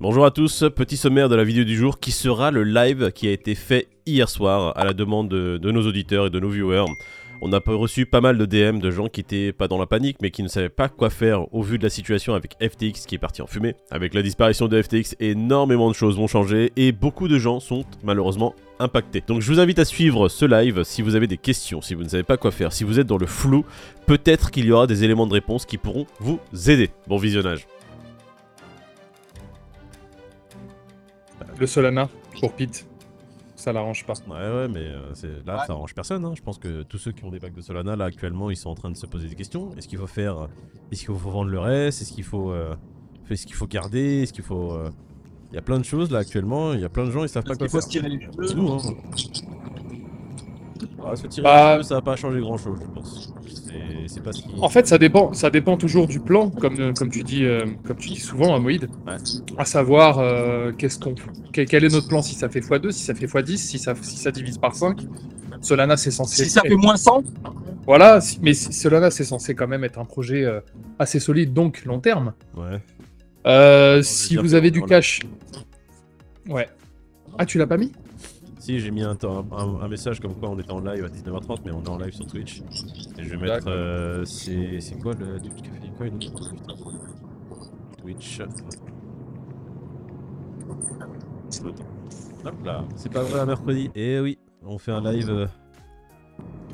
Bonjour à tous, petit sommaire de la vidéo du jour qui sera le live qui a été fait hier soir à la demande de, nos auditeurs et de nos viewers. On a reçu pas mal de DM de gens qui étaient pas dans la panique mais qui ne savaient pas quoi faire au vu de la situation avec FTX qui est parti en fumée. Avec la disparition de FTX, énormément de choses vont changer et beaucoup de gens sont malheureusement impactés. Donc je vous invite à suivre ce live si vous avez des questions, si vous ne savez pas quoi faire, si vous êtes dans le flou, peut-être qu'il y aura des éléments de réponse qui pourront vous aider. Bon visionnage. Le Solana pour Pete. Ça l'arrange pas. Ouais, ouais, mais euh, c'est- là, ça arrange personne. hein. Je pense que tous ceux qui ont des bacs de Solana, là, actuellement, ils sont en train de se poser des questions. Est-ce qu'il faut faire. Est-ce qu'il faut vendre le reste? Est-ce qu'il faut. euh, Est-ce qu'il faut garder? Est-ce qu'il faut. euh, Il y a plein de choses, là, actuellement. Il y a plein de gens, ils savent pas quoi faut faire. se tirer les cheveux C'est nous, hein. Ah, se tirer Bah- ça va pas changer grand-chose, je pense. C'est- C'est pas ce qui. En fait, ça dépend, ça dépend toujours du plan, comme, euh, comme tu dis, euh, comme tu dis souvent, à Moïd. Ouais. À savoir, euh, qu'est-ce qu'on, quel, quel est notre plan si ça fait x2, si ça fait x10, si ça, si ça divise par 5. Solana, c'est censé. Si ça fait moins 100, Voilà, si- mais si- Solana, c'est censé quand même être un projet euh, assez solide, donc long terme. Ouais. Euh, si vous avez du cash. Ouais. Ah, tu l'as pas mis? Si, j'ai mis un, temps- un- un message comme quoi on était en live à 19h30, mais on est en live sur Twitch. Et je vais mettre. Euh, c'est quoi le du café Putain. Twitch. Hop là, c'est pas vrai un mercredi. Et oui, on fait un live euh,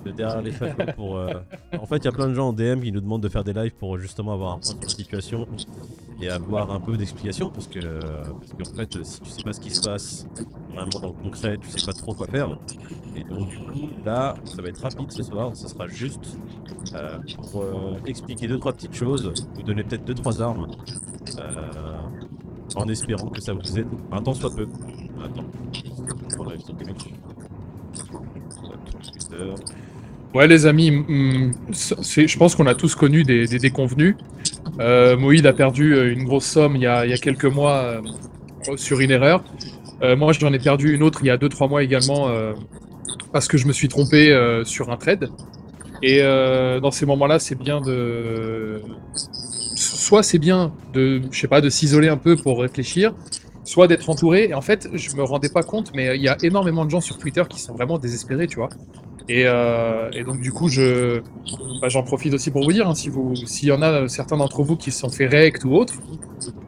de derrière les fagots pour. euh, En fait, il y a plein de gens en DM qui nous demandent de faire des lives pour justement avoir un point la situation et avoir un peu d'explication parce que qu'en fait, si tu sais pas ce qui se passe vraiment dans le concret, tu sais pas trop quoi faire. Et donc du coup, là, ça va être rapide ce soir, ce sera juste euh, pour euh, expliquer deux trois petites choses, vous donner peut-être deux trois armes, en espérant que ça vous aide un temps soit peu. Attends. Ouais, les amis, mm, je pense qu'on a tous connu des, déconvenus. Euh, Moïd a perdu euh, une grosse somme il y a, quelques mois euh, sur une erreur. Moi, j'en ai perdu une autre il y a 2-3 mois également parce que je me suis trompé sur un trade. Et dans ces moments-là, c'est bien de. Soit c'est bien de, je sais pas, de s'isoler un peu pour réfléchir, soit d'être entouré. Et en fait, je me rendais pas compte, mais il y a énormément de gens sur Twitter qui sont vraiment désespérés, tu vois. Et, euh, et donc du coup, je, bah, j'en profite aussi pour vous dire, hein, si vous, s'il y en a certains d'entre vous qui se sont fait rect ou autre,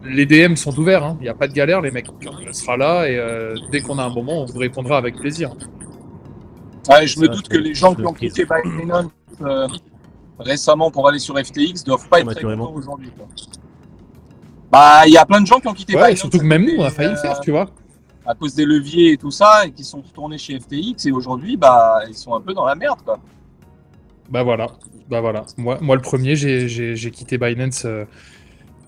les DM sont ouverts, hein, il n'y a pas de galère, les mecs. On sera là et euh, dès qu'on a un moment, on vous répondra avec plaisir. ouais, je me doute que les gens qui ont quitté Binance euh, récemment pour aller sur FTX doivent pas être très contents aujourd'hui. quoi. Bah, il y a plein de gens qui ont quitté Ouais, et Binance surtout que même nous, on a euh, failli le faire, tu vois. à cause des leviers et tout ça, et qui sont retournés chez FTX, et aujourd'hui, bah, ils sont un peu dans la merde, quoi. Bah voilà, bah voilà. Moi, moi le premier, j'ai- j'ai j'ai quitté Binance euh,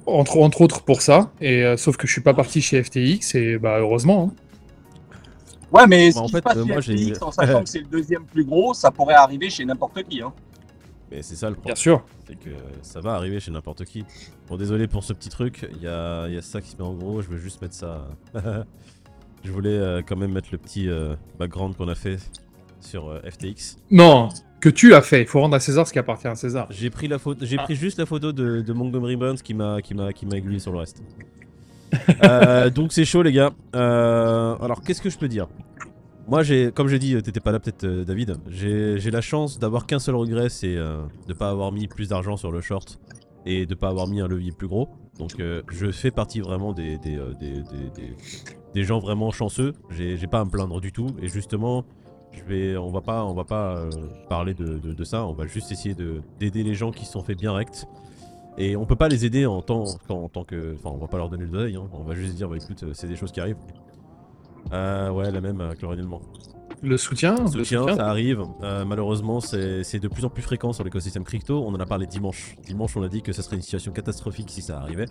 entre, entre autres pour ça, et euh, sauf que je suis pas parti chez FTX et bah heureusement. hein. Ouais, mais Bah, ce en qui fait, se passe euh, chez moi, j'ai- FTX, en sachant que c'est le deuxième plus gros, ça pourrait arriver chez n'importe qui. Hein. Mais c'est ça le problème. Bien sûr. C'est que ça va arriver chez n'importe qui. Bon, désolé pour ce petit truc, il y a, il y a ça qui se met en gros, je veux juste mettre ça. je voulais euh, quand même mettre le petit euh, background qu'on a fait sur euh, FTX. Non, que tu as fait. Il faut rendre à César ce qui appartient à César. J'ai pris la photo, j'ai Ah. pris juste la photo de, de Montgomery Burns qui m'a qui m'a qui m'a aiguillé sur le reste. Euh, donc c'est chaud les gars. Euh, alors qu'est-ce que je peux dire? Moi j'ai, comme j'ai dit, euh, t'étais pas là peut-être euh, David. J'ai la chance d'avoir qu'un seul regret, c'est euh, de pas avoir mis plus d'argent sur le short et de pas avoir mis un levier plus gros. Donc euh, je fais partie vraiment des gens vraiment chanceux. J'ai pas à me plaindre du tout et justement. Je vais, on va pas, on va pas parler de, ça. On va juste essayer de d'aider les gens qui se sont fait bien rect. Et on peut pas les aider en tant, en, en tant que, enfin, on va pas leur donner le deuil. Hein. On va juste dire, bah écoute, c'est des choses qui arrivent. Euh, ouais, la même avec le. Le soutien, Le soutien, soutien. ça arrive. Euh, malheureusement, c'est c'est de plus en plus fréquent sur l'écosystème crypto. On en a parlé dimanche. Dimanche, on a dit que ça serait une situation catastrophique si ça arrivait.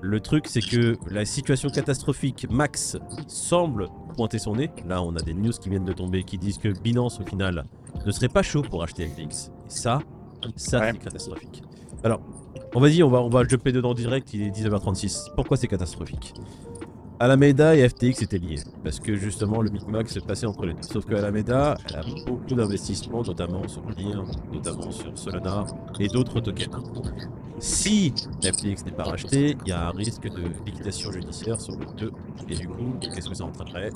Le truc, c'est que la situation catastrophique max semble pointer son nez. Là, on a des news qui viennent de tomber qui disent que Binance, au final, ne serait pas chaud pour acheter FTX. Et ça, ça, Ouais. c'est catastrophique. Alors, on va dire, on va, on va jumper dedans direct. Il est 19h36. Pourquoi c'est catastrophique? Alameda et FTX étaient liés, parce que justement le micmac se passait entre les deux. Sauf que Alameda, elle a beaucoup d'investissements, notamment sur Lire, notamment sur Solana et d'autres tokens. Si FTX n'est pas racheté, il y a un risque de liquidation judiciaire sur le 2. Et du coup, qu'est-ce que ça entraînerait?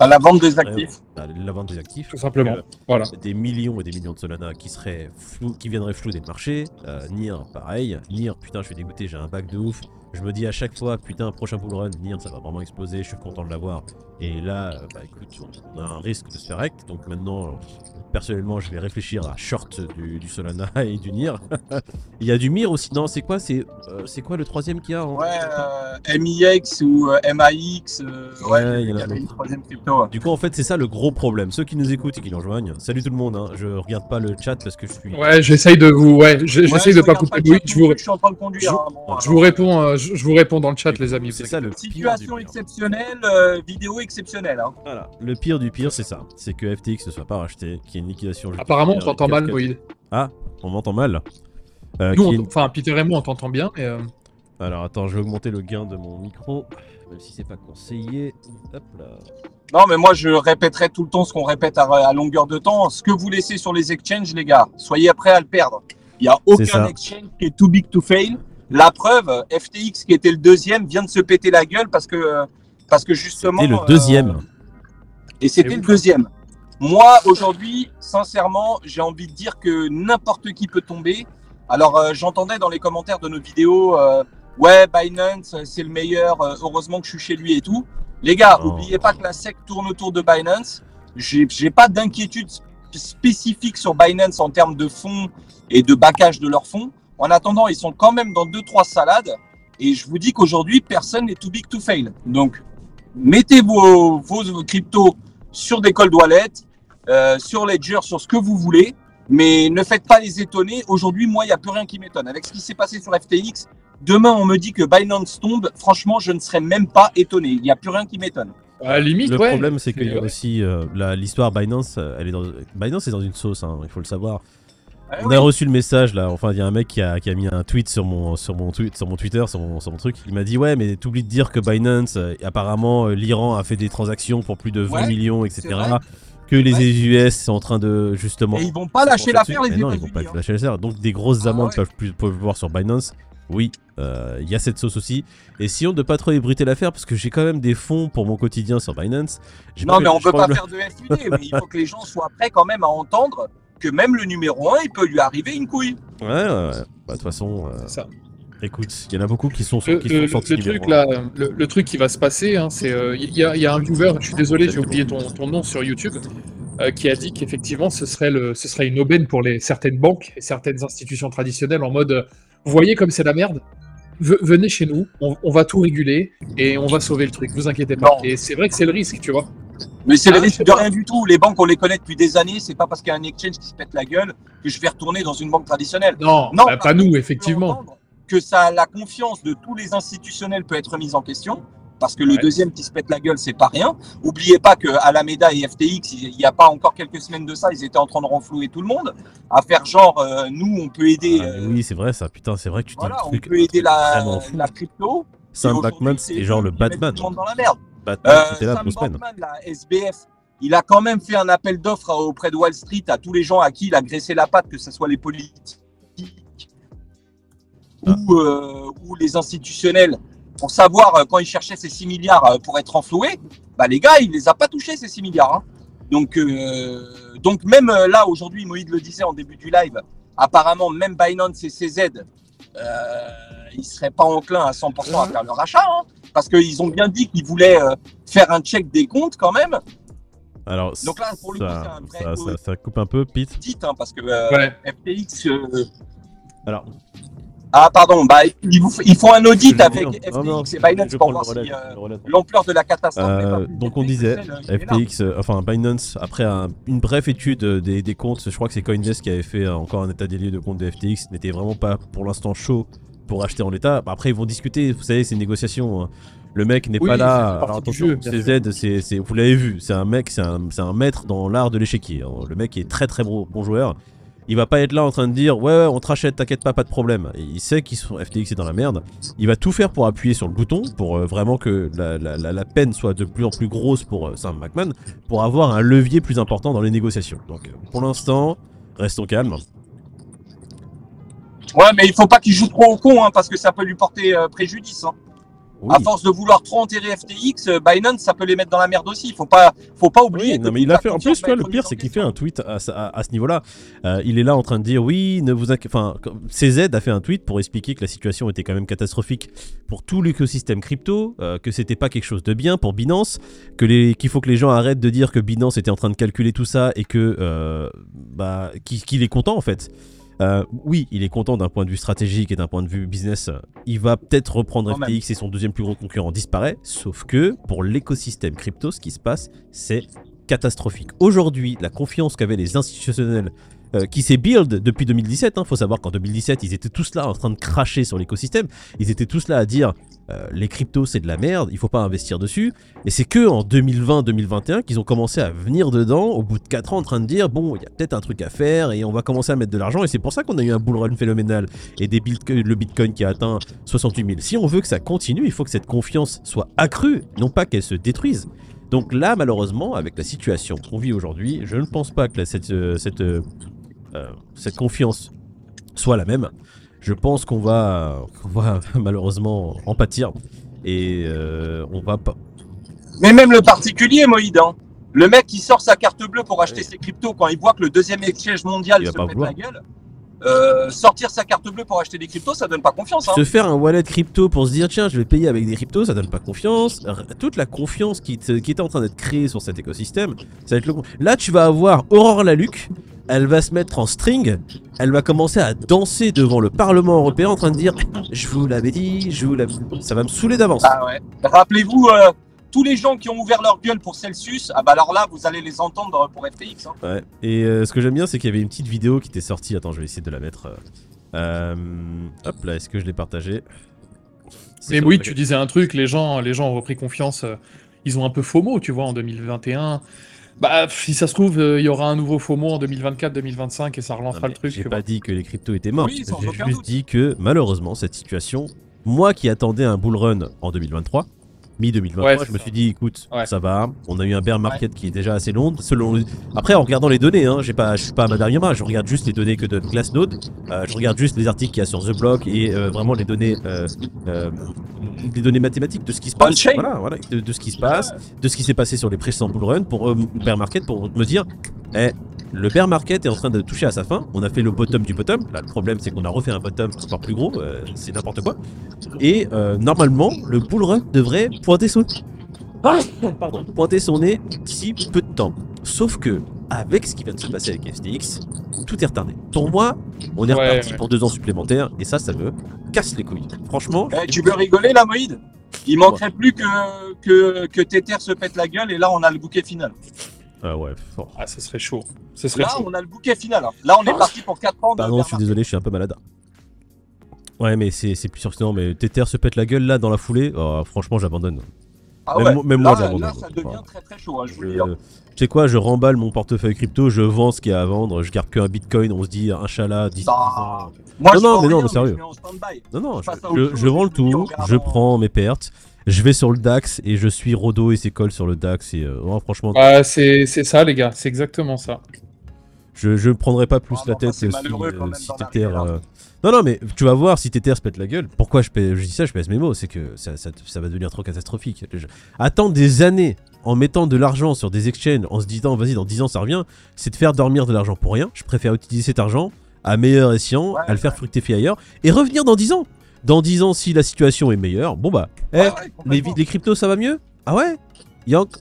À la vente des actifs. Bah, La vente des actifs. Tout simplement. Euh, Voilà. Des millions et des millions de Solana qui seraient flou, qui viendraient flouer le marché. Euh, Nier, pareil. Nier, putain, je suis dégoûté, j'ai un bac de ouf. Je me dis à chaque fois, putain, prochain bull run, Nier, ça va vraiment exploser, je suis content de l'avoir. Et là, euh, bah écoute, on a un risque de se faire. Donc maintenant, euh, personnellement, je vais réfléchir à short du, du Solana et du Nier. Il y a du Mir aussi. Non, c'est quoi C'est euh, c'est quoi le troisième qu'il y a en- Ouais, euh, MIX ou euh, MAX. euh, Ouais, il y en a avait une troisième crypto. ouais. Du coup, en fait, c'est ça le gros problème. Ceux qui nous écoutent et qui nous rejoignent, salut tout le monde. Hein. Je regarde pas le chat parce que je suis. Ouais, j'essaye de vous. Ouais, j'essaye je de pas couper le chat Je vous, suis en train de conduire. Je- hein, bon, je vous réponds. Je, je vous réponds dans le chat, les amis. C'est ça le pire. Situation pire. exceptionnelle, euh, vidéo exceptionnelle. Hein. Voilà. Le pire du pire, c'est ça. C'est que FTX ne soit pas racheté, qu'il y ait une liquidation. Apparemment, on t'entend mal, Moïd. Ah, on m'entend mal. Euh, Nous, on- enfin, Peter et moi, on t'entend bien. Euh, Alors attends, je vais augmenter le gain de mon micro, même si c'est pas conseillé. Hop là. Non, mais moi, je répéterai tout le temps ce qu'on répète à, à longueur de temps. Ce que vous laissez sur les exchanges, les gars, soyez prêts à le perdre. Il n'y a aucun exchange qui est too big to fail. La preuve, euh, FTX, qui était le deuxième, vient de se péter la gueule parce que, euh, parce que justement. Et le euh, deuxième. Et c'était Et le deuxième. Moi, aujourd'hui, sincèrement, j'ai envie de dire que n'importe qui peut tomber. Alors, euh, j'entendais dans les commentaires de nos vidéos, euh, ouais, Binance, euh, c'est le meilleur, euh, heureusement que je suis chez lui et tout. Les gars, Non. oubliez pas que la SEC tourne autour de Binance. J'ai pas d'inquiétude sp- spécifique sur Binance en termes de fonds et de backage de leurs fonds. En attendant, ils sont quand même dans deux, trois salades. Et je vous dis qu'aujourd'hui, personne n'est too big to fail. Donc, mettez vos, vos cryptos sur des cold wallets, euh, sur Ledger, sur ce que vous voulez, mais ne faites pas les étonner. Aujourd'hui, moi, il n'y a plus rien qui m'étonne. Avec ce qui s'est passé sur FTX, demain, on me dit que Binance tombe. Franchement, je ne serais même pas étonné. Il n'y a plus rien qui m'étonne. à la limite, Le ouais. problème, c'est qu'il y a ouais. aussi euh, l'histoire Binance. euh, Elle est dans... Binance est dans une sauce, hein, il faut le savoir. Ah On oui. a reçu le message là, enfin il y a un mec qui a, qui a mis un tweet sur mon, sur mon, tweet, sur mon Twitter, sur mon, sur mon truc, il m'a dit ouais mais t'oublies de dire que Binance, euh, apparemment euh, l'Iran a fait des transactions pour plus de 20 Ouais, millions, etc. Que les Ouais. US sont en train de justement... Et ils vont pas lâcher l'affaire, les non, ils vont pas hein. lâcher l'affaire. Donc des grosses Ah amendes ouais. peuvent, plus, peuvent voir sur Binance. Oui, euh, il y a cette sauce aussi. Essayons de pas trop ébruiter l'affaire parce que j'ai quand même des fonds pour mon quotidien sur Binance. Non, pas- mais on je peut pas faire de FUD, mais il faut que les gens soient prêts quand même à entendre que même le numéro 1, il peut lui arriver une couille. Ouais, ouais, ouais. Bah, de toute façon, euh, C'est ça. écoute, il y en a beaucoup qui sont, qui le- sont sortis le numéro truc là, le, le truc qui va se passer, hein, c'est il y, a- y a un viewer, je suis désolé, j'ai oublié ton, ton nom sur YouTube, euh, qui a dit qu'effectivement ce serait le, ce serait une aubaine pour les certaines banques et certaines institutions traditionnelles en mode, euh, vous voyez comme c'est la merde. Ve- venez chez nous, on, on va tout réguler et on va sauver le truc. Vous inquiétez pas. Non. Et c'est vrai que c'est le risque, tu vois. Mais c'est Ah, le risque de rien du tout. Les banques, on les connaît depuis des années. C'est pas parce qu'il y a un exchange qui se pète la gueule que je vais retourner dans une banque traditionnelle. Non, Non, bah, pas nous, effectivement. Que ça, la confiance de tous les institutionnels peut être mise en question. Parce que le deuxième qui se pète la gueule, c'est pas rien. Oubliez pas que Alameda et FTX, il n'y a pas encore quelques semaines de ça, ils étaient en train de renflouer tout le monde, à faire genre, euh, nous, on peut aider, Ah, oui, c'est vrai ça. Putain, c'est vrai que tu dis voilà, on truc, peut aider la, la crypto. Sam Backman, c'est genre le Batman. tout le monde dans la merde. Batman, Euh, là Sam. Bankman, la SBF, il a quand même fait un appel d'offres auprès de Wall Street à tous les gens à qui il a graissé la patte, que ce soit les politiques Ah. ou, euh, ou les institutionnels, pour savoir euh, quand il cherchait ces 6 milliards euh, pour être enfloué. Bah, les gars, il les a pas touchés, ces 6 milliards. hein. Donc, euh, donc même euh, là, aujourd'hui, Moïd le disait en début du live, apparemment, même Binance et CZ, euh, ils seraient pas enclins à 100% à faire leur achat, hein, parce qu'ils ont bien dit qu'ils voulaient euh, faire un check des comptes quand même. Alors, Donc là, pour le coup, ça, c'est un vrai ça, coup. ça- ça coupe un peu, Pete. Dites, hein, parce que euh, Ouais. FTX. euh, Alors, Ah, pardon, bah, ils, vous- ils font un audit avec non, FTX non, et Binance pour voir si euh, l'ampleur de la catastrophe. Euh, donc on disait. FTX, euh, enfin Binance, après un- une brève étude des, des comptes, je crois que c'est Coindesk qui avait fait encore un état des lieux de compte de FTX, n'était vraiment pas pour l'instant chaud pour acheter en l'état. Bah, après ils vont discuter, vous savez, c'est une négociation. hein. Le mec n'est Oui, pas là. Alors attention, CZ, c'est, vous l'avez vu, c'est un mec, c'est un, maître dans l'art de l'échiquier. hein. Le mec est très très bon, bon joueur. Il va pas être là en train de dire ouais, ouais on te rachète, t'inquiète pas, pas de problème. Et il sait qu'ils sont FTX est dans la merde. Il va tout faire pour appuyer sur le bouton pour euh, vraiment que la, la- la- la peine soit de plus en plus grosse pour euh, Sam McMahon pour avoir un levier plus important dans les négociations. Donc euh, pour l'instant, restons calmes. Ouais, mais il faut pas qu'il joue trop au con, hein, parce que ça peut lui porter euh, préjudice. hein. Oui. À force de vouloir trop enterrer FTX, euh, Binance, ça peut les mettre dans la merde aussi. Il faut pas, faut pas oublier. Oui, non, mais il a fait. En plus, quoi, le pire, c'est qu'il fait un tweet à, ce- à- à ce niveau-là. Euh, il est là en train de dire oui, ne vous inqui- Enfin, CZ a fait un tweet pour expliquer que la situation était quand même catastrophique pour tout l'écosystème crypto, euh, que c'était pas quelque chose de bien pour Binance, que les, qu'il faut que les gens arrêtent de dire que Binance était en train de calculer tout ça et que euh, bah, qu'il est content en fait. Euh, oui, il est content d'un point de vue stratégique et d'un point de vue business. Il va peut-être reprendre Quand même. FTX et son deuxième plus gros concurrent disparaît. Sauf que pour l'écosystème crypto, ce qui se passe, c'est catastrophique. Aujourd'hui, la confiance qu'avaient les institutionnels euh, qui s'est build depuis 2017, il faut savoir qu'en 2017, ils étaient tous là en train de cracher sur l'écosystème. Ils étaient tous là à dire euh, les cryptos c'est de la merde, il faut pas investir dessus. Et c'est que en 2020-2021 qu'ils ont commencé à venir dedans au bout de 4 ans en train de dire bon, il y a peut-être un truc à faire et on va commencer à mettre de l'argent. Et c'est pour ça qu'on a eu un bull run phénoménal et des le bitcoin qui a atteint 68 000. Si on veut que ça continue, il faut que cette confiance soit accrue, non pas qu'elle se détruise. Donc là, malheureusement, avec la situation qu'on vit aujourd'hui, je ne pense pas que euh, euh, cette confiance soit la même. Je pense qu'on va, va malheureusement en pâtir et euh, on va pas. Mais même le particulier, Moïd, hein. le mec qui sort sa carte bleue pour acheter ses cryptos quand il voit que le deuxième exchange mondial Il se pète la gueule, euh, sortir sa carte bleue pour acheter des cryptos, ça donne pas confiance. Hein. Se faire un wallet crypto pour se dire tiens, je vais payer avec des cryptos, ça donne pas confiance. Toute la confiance qui, te- qui était en train d'être créée sur cet écosystème, ça va être le. Là, tu vas avoir Aurore Laluc. Elle va se mettre en string, elle va commencer à danser devant le Parlement européen en train de dire Je vous l'avais dit, je vous l'avais Ça va me saouler d'avance. Ah ouais. Rappelez-vous, euh, tous les gens qui ont ouvert leur gueule pour Celsius, ah bah alors là, vous allez les entendre pour FTX. Hein. Ouais. Et euh, ce que j'aime bien, c'est qu'il y avait une petite vidéo qui était sortie. Attends, je vais essayer de la mettre. euh, euh, hop là, est-ce que je l'ai partagée? Mais oui, tu disais un truc, les gens, les gens ont repris confiance. euh, Ils ont un peu FOMO, tu vois, en 2021. Bah, si ça se trouve, euh, il y aura un nouveau FOMO en 2024-2025 et ça relancera le truc. J'ai pas dit que les cryptos étaient morts. Oui, J'ai juste doute. dit que malheureusement, cette situation, moi qui attendais un bull run en 2023, mi-2023, Ouais, je me suis dit, écoute, Ouais. ça va. On a eu un bear market qui est déjà assez long. Selon... Après, en regardant les données, hein, j'ai pas, je suis pas à ma dernière main. Je regarde juste les données que donne Glassnode. Euh, je regarde juste les articles qu'il y a sur The Block et euh, vraiment les données, euh, euh, les données mathématiques de ce qui se passe. Voilà, voilà, de, de ce qui se passe, de ce qui s'est passé sur les précédents bull run pour bear market pour me dire, eh, le bear market est en train de toucher à sa fin. On a fait le bottom du bottom. Là, le problème, c'est qu'on a refait un bottom encore plus gros. euh, c'est n'importe quoi. Et euh, normalement, le bull run devrait pointer son... Pardon, pointer son nez d'ici peu de temps. Sauf que, avec ce qui vient de se passer avec FTX, tout est retardé. Pour moi, on est Ouais, reparti ouais. pour deux ans supplémentaires. Et ça, ça me casse les couilles. Franchement, Eh, tu veux rigoler là, Moïd? Il manquerait plus que, que, que Tether se pète la gueule et là, on a le bouquet final. Ah ouais, fort. Ah, ce serait chaud. Serait Là, chaud. on a le bouquet final. hein. Là, on est parti pour 4 ans de Pardon, je suis désolé, je suis un peu malade. Ouais, mais c'est c'est plus sûr que non. Mais Tether se pète la gueule là dans la foulée. Oh, franchement, j'abandonne. Ah Même ouais. moi- même moi, là, j'abandonne. là, ça devient très très chaud, hein, je vous Je... le dis. hein. Tu sais quoi, je remballe mon portefeuille crypto, je vends ce qu'il y a à vendre, je garde que un bitcoin, on se dit, Inch'Allah, 10 Bah, ans. Moi, Non, je non, mais non, rien, mais sérieux. je mets en stand-by. Non, non, Je je, passe à autre je- chose, je vends le je me dis, on tout, verra je dans- prends mes pertes, je vais sur le DAX et je suis Rodo et ses cols sur le DAX. Et euh, oh, franchement, Ah, c'est c'est ça, les gars. C'est exactement ça. je ne prendrai pas plus Ah la non, tête si, euh, si là. euh, Non, non, mais tu vas voir si Tether se pète la gueule. Pourquoi je, pèse- je dis ça, je pèse mes mots C'est que ça, ça- ça va devenir trop catastrophique. Je- Attendre des années en mettant de l'argent sur des exchanges, en se disant, vas-y, dans 10 ans ça revient, c'est de faire dormir de l'argent pour rien. Je préfère utiliser cet argent à meilleur escient, Ouais, à le faire fructifier ailleurs, et revenir dans 10 ans. Dans 10 ans, si la situation est meilleure, bon bah, eh, ouais, les, cryptos ça va mieux? Ah ouais? Il y a enc-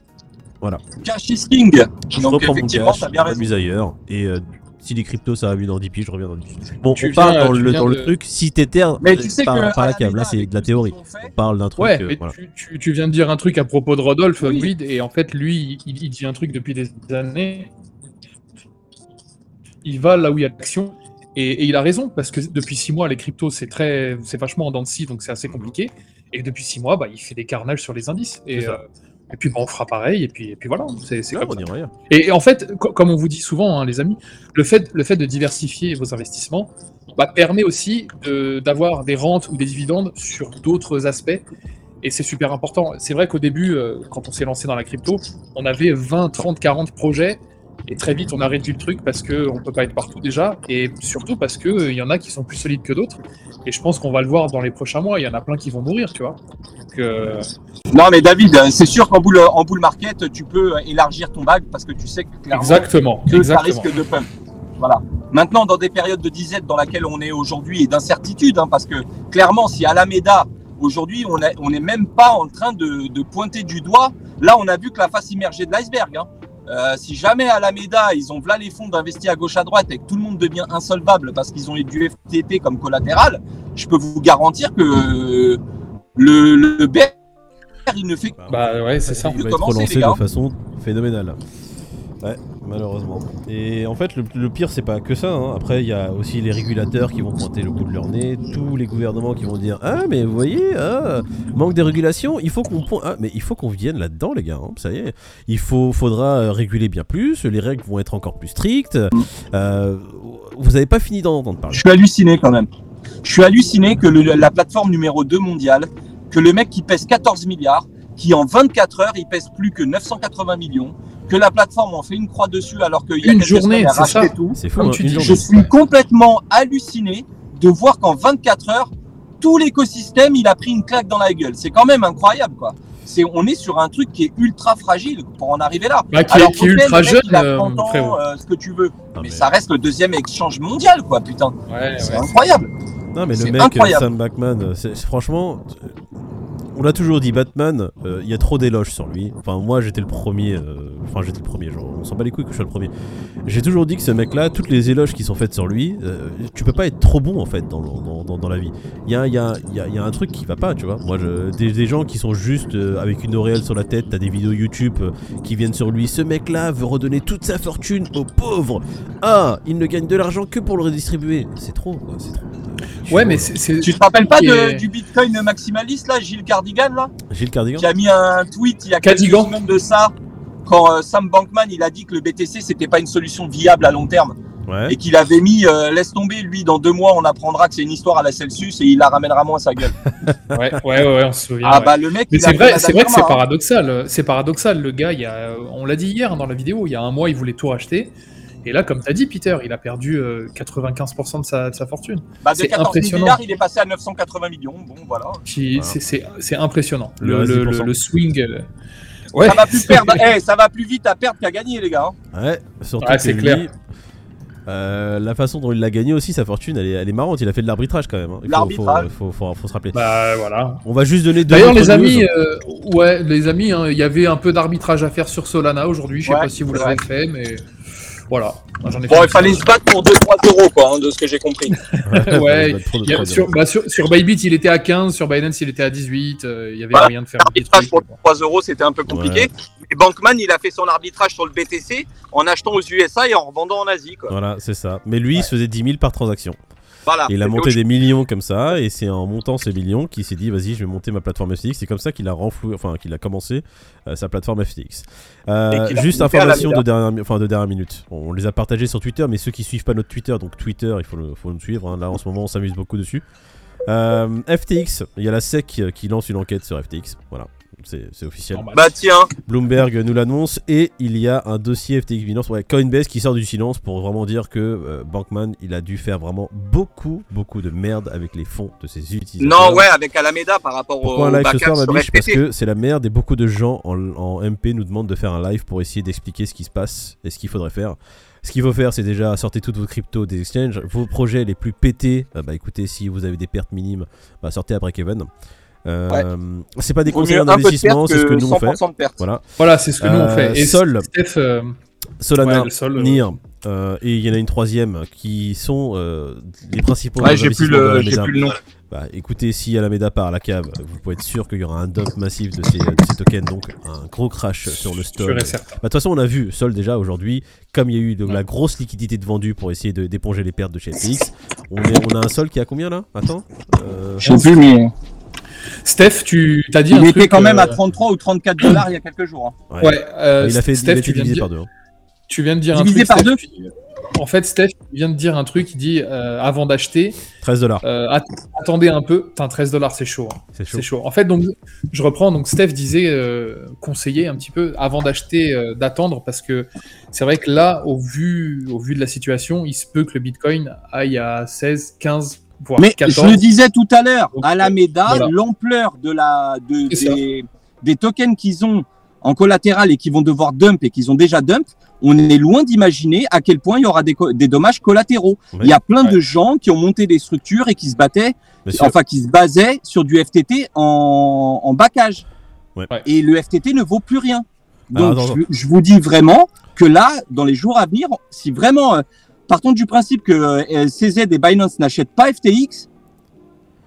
Cash is king. Je Donc, reprends mon effectivement, cash, je m'amuse ailleurs, et euh, si les cryptos ça va mieux dans 10 piges, je reviens dans 10 piges. Bon, Tu on parle dans, le, dans le truc, si Tether, Mais tu sais par, que. par la cave, là c'est de la théorie. On parle d'un truc, Ouais, euh, mais voilà. tu, tu- tu viens de dire un truc à propos de Rodolphe Oui. Et en fait, lui, il, il dit un truc depuis des années. Il va là où il y a l'action, et, et il a raison, parce que depuis six mois, les cryptos, c'est très, c'est vachement en dents de scie, donc c'est assez compliqué. Et depuis six mois, bah, il fait des carnages sur les indices. Et, euh, et puis, bah, on fera pareil, et puis, et puis voilà, c'est c'est comme on ça. ailleurs. Et, et en fait, co- comme on vous dit souvent, hein, les amis, le fait, le fait de diversifier vos investissements bah, permet aussi de- d'avoir des rentes ou des dividendes sur d'autres aspects. Et c'est super important. C'est vrai qu'au début, euh, quand on s'est lancé dans la crypto, on avait 20, 30, 40 projets. Et très vite, on a réduit le truc parce qu'on peut pas être partout déjà, et surtout parce que euh, il y en a qui sont plus solides que d'autres. Et je pense qu'on va le voir dans les prochains mois. Il y en a plein qui vont mourir, tu vois. Donc, euh, Non, mais David, euh, c'est sûr qu'en en bull market, tu peux euh, élargir ton bag parce que tu sais que clairement, exactement, que ça risque de pump. Voilà. Maintenant, dans des périodes de disette dans laquelle on est aujourd'hui et d'incertitude, hein, parce que clairement, si Alameda, aujourd'hui, on n'est on est même pas en train de, de pointer du doigt, là, on a vu que la face immergée de l'iceberg. Hein. Euh, si jamais Alameda, ils ont là les fonds d'investir à gauche à droite et que tout le monde devient insolvable parce qu'ils ont du FTP comme collatéral, je peux vous garantir que le, le bear, il ne fait que Bah ouais, c'est ça. Il va être relancé de façon phénoménale. Ouais, malheureusement. Et en fait, le, le pire, c'est pas que ça. hein. Après, il y a aussi les régulateurs qui vont pointer le bout de leur nez, tous les gouvernements qui vont dire Ah, mais vous voyez, ah, manque des régulations, il faut qu'on. Ah, mais il faut qu'on vienne là-dedans, les gars. hein, ça y est. Il faut, faudra euh, réguler bien plus, les règles vont être encore plus strictes. Euh, vous avez pas fini d'en entendre parler. Je suis halluciné quand même. Je suis halluciné que le- la plateforme numéro 2 mondiale, que le mec qui pèse 14 milliards, qui en 24 heures, il pèse plus que 980 millions, que la plateforme en fait une croix dessus alors qu'il y a Une journée, c'est ça. tout. C'est fou, Comme hein, tu une dis, journée. Je suis complètement halluciné de voir qu'en 24 heures, tout l'écosystème, il a pris une claque dans la gueule. C'est quand même incroyable, quoi. C'est, on est sur un truc qui est ultra fragile pour en arriver là. Bah, qui, Alors, est, qui est ok, ultra jeune, il a euh, 30 ans, frérot. euh, ce que tu veux. Non, mais, mais- ça reste le deuxième exchange mondial, quoi, putain. Ouais, C'est ouais. incroyable. Non mais le mec, incroyable. Sam Backman, euh, franchement, euh, on l'a toujours dit, Batman, euh, il y a trop d'éloges sur lui. Enfin moi j'étais le premier, euh, enfin j'étais le premier, genre on s'en bat les couilles que je sois le premier. J'ai toujours dit que ce mec-là, toutes les éloges qui sont faites sur lui, euh, tu peux pas être trop bon en fait dans, dans, dans, la vie. Il y a, y, a, y, a, un truc qui va pas, tu vois. Moi, je, des, des gens qui sont juste avec une auréole sur la tête, t'as des vidéos YouTube qui viennent sur lui. Ce mec-là veut redonner toute sa fortune aux pauvres. Ah, il ne gagne de l'argent que pour le redistribuer. C'est trop, c'est trop. Ouais, mais là. c'est. c'est- Tu te rappelles pas qui de- est- du Bitcoin maximaliste, là, Gilles Cardigan, là? Gilles Cardigan qui a mis un tweet il y a quelques semaines de ça, quand euh, Sam Bankman il a dit que le BTC c'était pas une solution viable à long terme Ouais. et qu'il avait mis euh, laisse tomber lui dans deux mois on apprendra que c'est une histoire à la Celsius et il la ramènera moins à sa gueule. Ouais, ouais, ouais, on se souvient. ah ouais. bah le mec Mais il a c'est vrai, c'est vrai que c'est hein. paradoxal. C'est paradoxal. Le gars, il y a, on l'a dit hier dans la vidéo, il y a un mois, il voulait tout racheter. Et là, comme tu as dit, Peter, il a perdu euh, 95% de sa, de sa fortune. Bah, de c'est 14 impressionnant. milliards il est passé à 980 millions. Bon voilà. C'est- impressionnant. Le Le, le, 10%. le- le swing. euh, Ouais, Ça va plus perdre. eh, ça va plus vite à perdre qu'à gagner les gars. hein. Ouais, surtout Ouais, que c'est lui, clair. euh, la façon dont il l'a gagné aussi, sa fortune, elle est, elle est marrante. Il a fait de l'arbitrage quand même. hein. Il faut- L'arbitrage. Faut, faut, faut- faut se rappeler. bah voilà. On va juste donner deux D'ailleurs, les amis, euh, ouais, les amis, hein, il y avait un peu d'arbitrage à faire sur Solana aujourd'hui. Je sais Ouais, pas si vous l'avez fait, mais voilà. J'en ai Bon il fallait se battre pour 2-3 euros quoi hein, de ce que j'ai compris. ouais, Il y a- sur, bah, sur, sur Bybit, il était à 15, sur Binance, il était à 18. euh, il y avait Voilà. moyen de faire L'arbitrage pour 3 euros c'était un peu compliqué. Et Bankman il a fait son arbitrage sur le BTC en achetant aux USA et en revendant en Asie quoi. Voilà, c'est ça. Mais lui, il se faisait 10 000 par transaction. Voilà. Il a monté des millions comme ça, et c'est en montant ces millions qu'il s'est dit, vas-y, je vais monter ma plateforme FTX. C'est comme ça qu'il a renfloué, enfin, qu'il a commencé euh, sa plateforme FTX. Euh, juste information de dernière, enfin, de dernière minute. On les a partagés sur Twitter, mais ceux qui suivent pas notre Twitter, donc Twitter, il faut, le, faut nous suivre. hein. Là, en ce moment, on s'amuse beaucoup dessus. Euh, FTX, il y a la SEC qui lance une enquête sur FTX. Voilà, c'est officiel. Normal. Bah tiens, Bloomberg nous l'annonce et il y a un dossier FTX Binance, ouais, Coinbase qui sort du silence pour vraiment dire que euh, Bankman il a dû faire vraiment beaucoup beaucoup de merde avec les fonds de ses utilisateurs. non ouais avec Alameda par rapport Pourquoi au un live ce soir ma biche Parce que c'est la merde et beaucoup de gens en, en MP nous demandent de faire un live pour essayer d'expliquer ce qui se passe et ce qu'il faudrait faire. Ce qu'il faut faire, c'est déjà sortir toutes vos cryptos des exchanges. Vos projets les plus pétés, euh, bah écoutez, si vous avez des pertes minimes, bah sortez après Kevin. Euh, C'est pas des conseils d'investissement, c'est ce que nous on fait. 100% de perte. Voilà. Voilà, c'est ce que nous on Euh, fait. Et Sol. Steph, euh, Solana, ouais, sol, euh, NIR, euh, et il y en a une troisième qui sont euh, les principaux. Ouais, j'ai plus le, plus le nom. Bah, écoutez, si Alameda part à la cave, vous pouvez être sûr qu'il y aura un dump massif de ces, de ces tokens, donc un gros crash sur le stock. Bah. De toute façon, on a vu Sol déjà aujourd'hui, comme il y a eu de la grosse liquidité de vendu pour essayer de- d'éponger les pertes de chez FTX. On, est- on a un Sol qui a combien là? Attends. Euh, Je sais plus, mais Steph, tu t'as dit il un était truc, quand même euh, à 33 ou 34 dollars il y a quelques jours. hein. ouais. Ouais, euh, il a fait, il a Steph, tu viens de divisé dire- par deux. tu viens de dire Divisé un truc. par Steph, qui- En fait, Steph vient de dire un truc. Il dit euh, avant d'acheter, 13 dollars. euh, att- attendez un peu. Putain, 13 dollars, c'est chaud. hein. C'est chaud. C'est chaud. En fait, donc, je reprends. Donc, Steph disait euh, conseiller un petit peu avant d'acheter, euh, d'attendre, parce que c'est vrai que là, au vu, au vu de la situation, il se peut que le Bitcoin aille à 16, 15, voire Mais 14. je le disais tout à l'heure, voilà. l'ampleur de la, de, des, des tokens qu'ils ont en collatéral et qui vont devoir dump et qu'ils ont déjà dump, on est loin d'imaginer à quel point il y aura des, des dommages collatéraux. Il y a plein de gens qui ont monté des structures et qui se battaient, Monsieur, enfin qui se basaient sur du FTT en, en backage. Ouais. Et le FTT ne vaut plus rien. Alors, Donc je vous dis vraiment que là, dans les jours à venir, si vraiment euh, partons du principe que euh, CZ et Binance n'achètent pas FTX,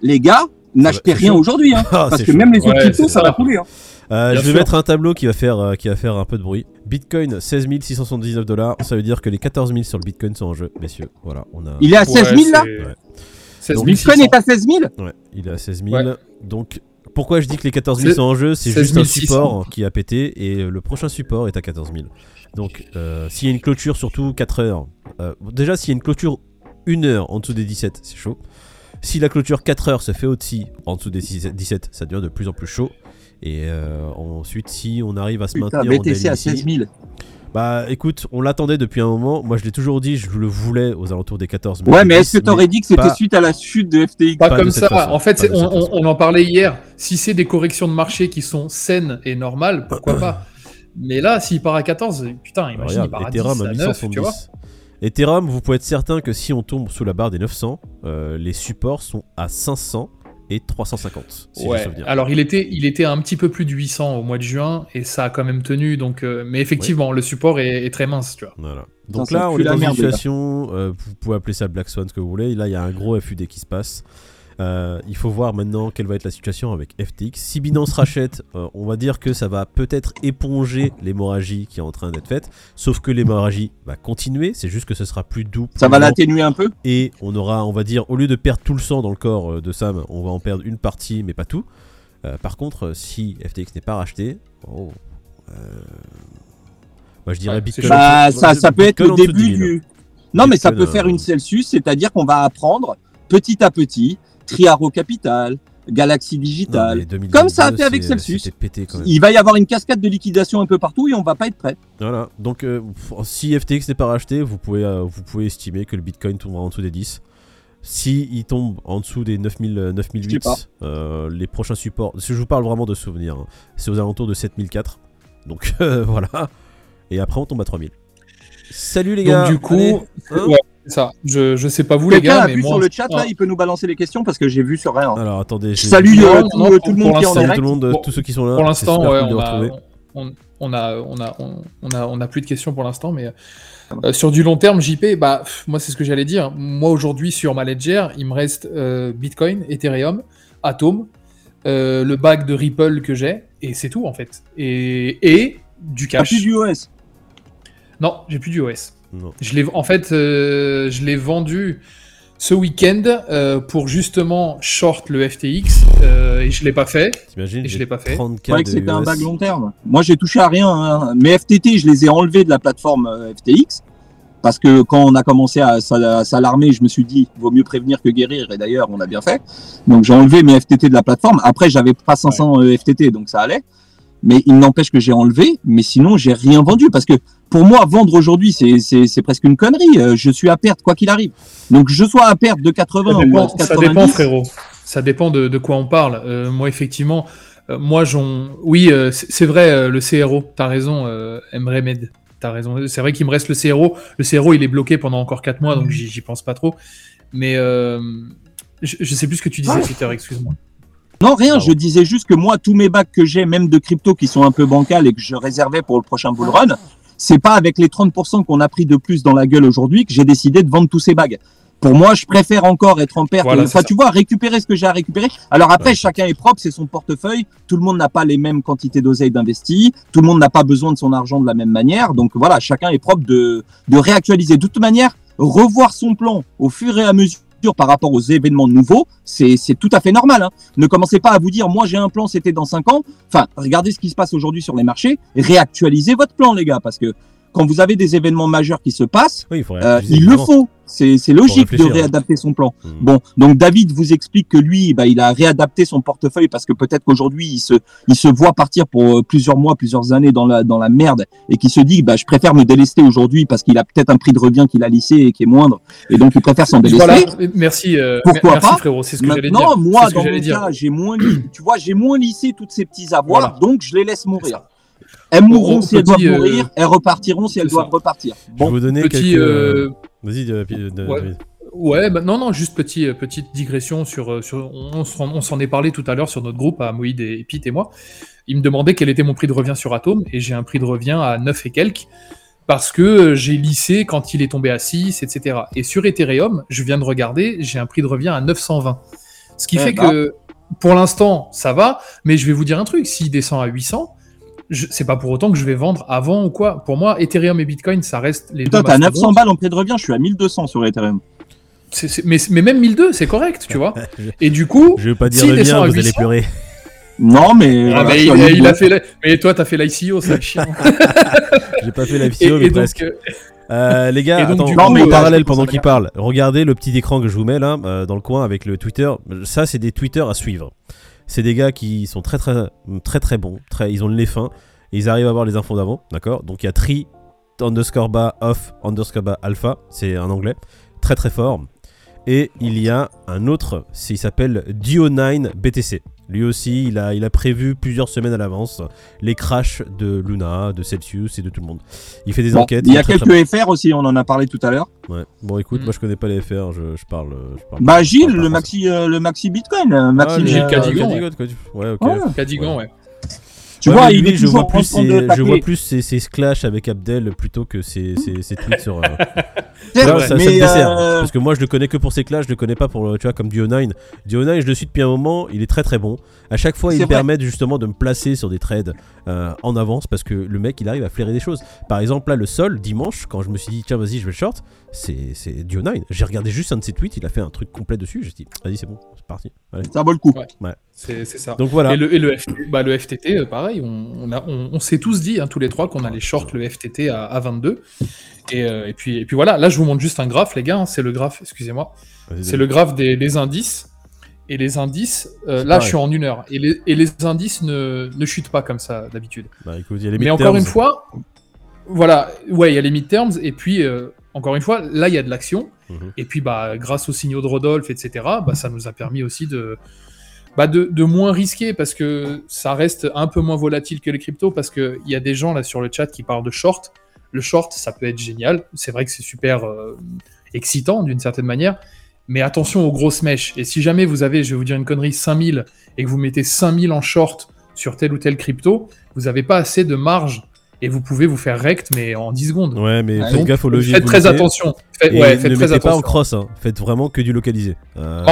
les gars, n'achetez rien aujourd'hui, hein, Ah, parce que chaud. même les autres Ouais, cryptos, ça va couler. Hein. Euh, je vais sûr. mettre un tableau qui va faire euh, qui va faire un peu de bruit. Bitcoin 16 679 dollars. Ça veut dire que les 14 000 sur le Bitcoin sont en jeu, messieurs. Voilà, on a. Il est à 16 000 là Ouais. 16 Donc, Bitcoin est à 16 000 Ouais, il est à 16 000. Ouais. Donc, pourquoi je dis que les 14 000 C'est- sont en jeu C'est 16 juste un 600. support qui a pété et le prochain support est à 14 000. Donc, euh, s'il y a une clôture, surtout 4 heures. euh, déjà, s'il y a une clôture 1 heure en dessous des 17, c'est chaud. Si la clôture 4 heures se fait au-dessus, en dessous des 17, ça devient de plus en plus chaud. Et euh, ensuite, si on arrive à se Putain, maintenir en BTC à daily 16 ici- 000. Bah écoute, on l'attendait depuis un moment. Moi, je l'ai toujours dit, je le voulais aux alentours des 14 000. Ouais, mais est-ce que t'aurais dit que c'était pas- suite à la chute de FTX Pas, Pas comme ça. façon. En fait, on, en parlait hier. Si c'est des corrections de marché qui sont saines et normales, pourquoi pas? Mais là, s'il part à 14, putain, imagine, il part à 10, Ethereum à à 9, tu vois? 870. Ethereum, vous pouvez être certain que si on tombe sous la barre des 900, euh, les supports sont à 500 et 350. Si ouais. je. Alors il était, il était un petit peu plus de 800 au mois de juin et ça a quand même tenu. Donc, euh, mais effectivement, le support est, est très mince, tu vois. Voilà. Donc ça là, on est dans une situation, euh, vous pouvez appeler ça Black Swan, ce que vous voulez. Là, il y a un gros FUD qui se passe. Euh, il faut voir maintenant quelle va être la situation avec FTX. Si Binance rachète, euh, on va dire que ça va peut-être éponger l'hémorragie qui est en train d'être faite. Sauf que l'hémorragie va continuer. C'est juste que ce sera plus doux. Ça va l'atténuer un peu Et on aura, on va dire, au lieu de perdre tout le sang dans le corps euh, de Sam, on va en perdre une partie, mais pas tout. Euh, par contre, si FTX n'est pas racheté, oh, euh, moi je dirais Ouais, Bitcoin. Bah, ça, ça peut être Bitcoin le début 10 000. du. Non, mais ça peut faire une Celsius, c'est-à-dire qu'on va apprendre petit à petit, Triaro Capital, Galaxy Digital. mais 2022, Comme ça a fait avec Celsius. c'était pété quand même. Il va y avoir une cascade de liquidation un peu partout et on va pas être prêt. Voilà. Donc, euh, si FTX n'est pas racheté, vous pouvez, euh, vous pouvez estimer que le Bitcoin tombera en dessous des 10. Si il tombe en dessous des 9000, euh, 9008, pas. euh, les prochains supports, si je vous parle vraiment de souvenirs, hein, c'est aux alentours de 7004. Donc voilà. Et après on tombe à 3000. Salut les gars. Donc du coup, Allez, hein ouais, ça. Je, je sais pas vous les Quelqu'un gars, a mais vu moi. sur le chat là, il peut nous balancer les questions parce que j'ai vu sur rien. Alors attendez. Non, euh, non, tout, non, tout le monde qui est en Salut direct. tout le monde, Pour- tous ceux qui sont là. Pour l'instant, ouais, cool on a, on, on a, on a, on, on a, on a plus de questions pour l'instant, mais euh, sur du long terme, JP, bah, pff, moi, c'est ce que j'allais dire. Moi, aujourd'hui, sur ma ledger, il me reste euh, Bitcoin, Ethereum, Atom, euh, le bag de Ripple que j'ai, et c'est tout, en fait. Et, et du cash. plus du OS. Non, j'ai plus du OS. Non. Je l'ai, en fait, euh, je l'ai vendu ce week-end euh, pour justement short le FTX, euh, et je l'ai pas fait. T'imagines Et je l'ai pas fait. 30 Je croyais que c'était un bag long terme. Moi, j'ai touché à rien. hein. Mes FTT, je les ai enlevés de la plateforme euh, FTX. Parce que quand on a commencé à, s'al- à s'alarmer, je me suis dit, vaut mieux prévenir que guérir. Et d'ailleurs, on a bien fait. Donc, j'ai enlevé mes FTT de la plateforme. Après, j'avais pas 500 euh, FTT, donc ça allait. Mais il n'empêche que j'ai enlevé. Mais sinon, j'ai rien vendu. Parce que pour moi, vendre aujourd'hui, c'est- presque une connerie. Euh, Je suis à perte, quoi qu'il arrive. Donc, je sois à perte de 80 Ça ou dépend, ça 90. dépend, frérot. Ça dépend de, de quoi on parle. Euh, moi, effectivement, euh, moi, j'en. Oui, euh, c'est vrai, le CRO, t'as raison, euh, Emremed. T'as raison. C'est vrai qu'il me reste le CRO. Le CRO, il est bloqué pendant encore 4 mois, donc j'y pense pas trop. Mais je, je sais plus ce que tu disais, Peter, excuse-moi. Non, rien. Je disais juste que moi, tous mes bacs que j'ai, même de crypto qui sont un peu bancales et que je réservais pour le prochain bull run, c'est pas avec les 30% qu'on a pris de plus dans la gueule aujourd'hui que j'ai décidé de vendre tous ces bags. Pour moi, je préfère encore être en perte. Voilà, enfin, tu vois, récupérer ce que j'ai à récupérer. Alors après, Ouais. chacun est propre, c'est son portefeuille. Tout le monde n'a pas les mêmes quantités d'oseille d'investi. Tout le monde n'a pas besoin de son argent de la même manière. Donc voilà, chacun est propre de, de réactualiser. De toute manière, revoir son plan au fur et à mesure par rapport aux événements nouveaux, c'est tout à fait normal. Hein. Ne commencez pas à vous dire, moi j'ai un plan, c'était dans 5 ans. Enfin, regardez ce qui se passe aujourd'hui sur les marchés. Réactualisez votre plan, les gars, parce que quand vous avez des événements majeurs qui se passent, Oui, il faudrait euh, il le faut. C'est c'est logique de réfléchir, réadapter son plan. Mhm. Bon, donc David vous explique que lui, bah, il a réadapté son portefeuille parce que peut-être qu'aujourd'hui il se, il se voit partir pour euh, plusieurs mois, plusieurs années dans la dans la merde et qui se dit, bah, je préfère me délester aujourd'hui parce qu'il a peut-être un prix de revient qu'il a lissé et qui est moindre, et donc il préfère s'en délester. Voilà, merci, euh, Pourquoi merci pas? frérot, c'est ce que j'allais dire. Maintenant, moi, dans mon dire. cas, j'ai moins, li- tu vois, j'ai moins lissé toutes ces petits avoirs, Voilà. donc je les laisse mourir. Elles mourront On si elles doivent euh, mourir, elles repartiront si elles doivent ça. repartir. Je vais vous donner Petit, quelques. euh, Vas-y, ouais. David. Ouais, bah, non, non, juste petit, euh, petite digression sur. sur on on s'en est parlé tout à l'heure sur notre groupe, à Moïd et Pete et moi. Il me demandait quel était mon prix de revient sur Atom, et j'ai un prix de revient à 9 et quelques, parce que j'ai lissé quand il est tombé à 6, etc. Et sur Ethereum, je viens de regarder, j'ai un prix de revient à 920. Ce qui Eh fait bah. que, pour l'instant, ça va, mais je vais vous dire un truc, s'il descend à 800, je- c'est pas pour autant que je vais vendre avant ou quoi. Pour moi, Ethereum et Bitcoin, ça reste les putain, deux t'as 900 mastodontes. balles en prix de revient, je suis à 1200 sur Ethereum. C'est- c'est- mais, mais même 1002, c'est correct, tu vois. Et du coup, Je veux pas dire S'il le mien, vous allez 800, pleurer. Non, mais. ah, voilà, mais je il, suis à il a 1200. fait la- mais toi, t'as fait l'ICO, c'est chiant. J'ai pas fait et, vidéo, mais et donc, presque. euh, Euh, les gars, donc, attends, coup, euh, parallèle pendant qu'il parle, regardez le petit écran que je vous mets là euh, dans le coin avec le Twitter. Ça, c'est des Twitter à suivre. C'est des gars qui sont très très très très bons. Ils ont le nez ils arrivent à avoir les infos d'avant, d'accord? Donc il y a tri underscore bas off underscore bas alpha, c'est un anglais, très très fort. Et il y a un autre, il s'appelle Dio9 BTC. Lui aussi, il a, il a prévu plusieurs semaines à l'avance les crashs de Luna, de Celsius et de tout le monde. Il fait des Bon, enquêtes. il y a très, quelques FR aussi, on en a parlé tout à l'heure. Ouais. Bon, écoute, Mm. moi je connais pas les FR, je, je parle. euh, Je parle Bah, Gilles, parle le français. maxi, euh, le maxi Bitcoin. euh, Ah, Maxime, le Gilles euh, Cadigan, Cadigan, ouais. quoi, tu- Ouais, ok. Ouais. Cadigan, ouais. Tu Ouais, vois, il lui, est je vois plus ses, je taper. vois plus ses, ses clashs avec Abdel plutôt que ses, ses, ses tweets sur. euh, Ouais, ça me dessert. euh, Parce que moi, je le connais que pour ses clashs, je le connais pas pour, euh, tu vois, comme Dio9. Dio9, je le suis depuis un moment, il est très très bon. À chaque fois, il vrai. permet justement de me placer sur des trades euh, en avance parce que le mec, il arrive à flairer des choses. Par exemple, là, le sol, dimanche, quand je me suis dit, tiens, vas-y, je vais le short, c'est c'est Dio9. J'ai regardé juste un de ses tweets, il a fait un truc complet dessus. J'ai dit, vas-y, c'est bon, c'est parti. Allez. ça vaut le coup. Ouais. C'est c'est ça. Donc voilà. Et le, et le, FT, bah, le FTT, euh, pareil, on, on, a- on- on s'est tous dit, hein, tous les trois, qu'on allait short le FTT à, à 22. Et, euh, et, puis, et puis voilà, là je vous montre juste un graphe, les gars, hein, c'est le graphe, excusez-moi, c'est le graphe des, des indices. Et les indices, euh, là pareil. je suis en une heure. Et les, et les indices ne, ne chutent pas comme ça d'habitude. Bah Mais encore midterms. une fois, voilà, ouais, il y a les midterms, et puis euh, encore une fois, là il y a de l'action. Mhm. Et puis bah, grâce aux signaux de Rodolphe, etc., bah, ça nous a permis aussi de, bah, de, moins risquer, parce que ça reste un peu moins volatile que les cryptos, parce qu'il y a des gens là sur le chat qui parlent de short. Le short, ça peut être génial, c'est vrai que c'est super euh, excitant d'une certaine manière, mais attention aux grosses mèches. Et si jamais vous avez, je vais vous dire une connerie, 5000, et que vous mettez 5000 en short sur tel ou tel crypto, vous n'avez pas assez de marge et vous pouvez vous faire rect, mais en 10 secondes. Ouais, mais Ouais. faites gaffe au levier. Faites très attention. Faites, ouais, ne faites très mettez pas en attention. cross, hein. faites vraiment que du localisé. Euh,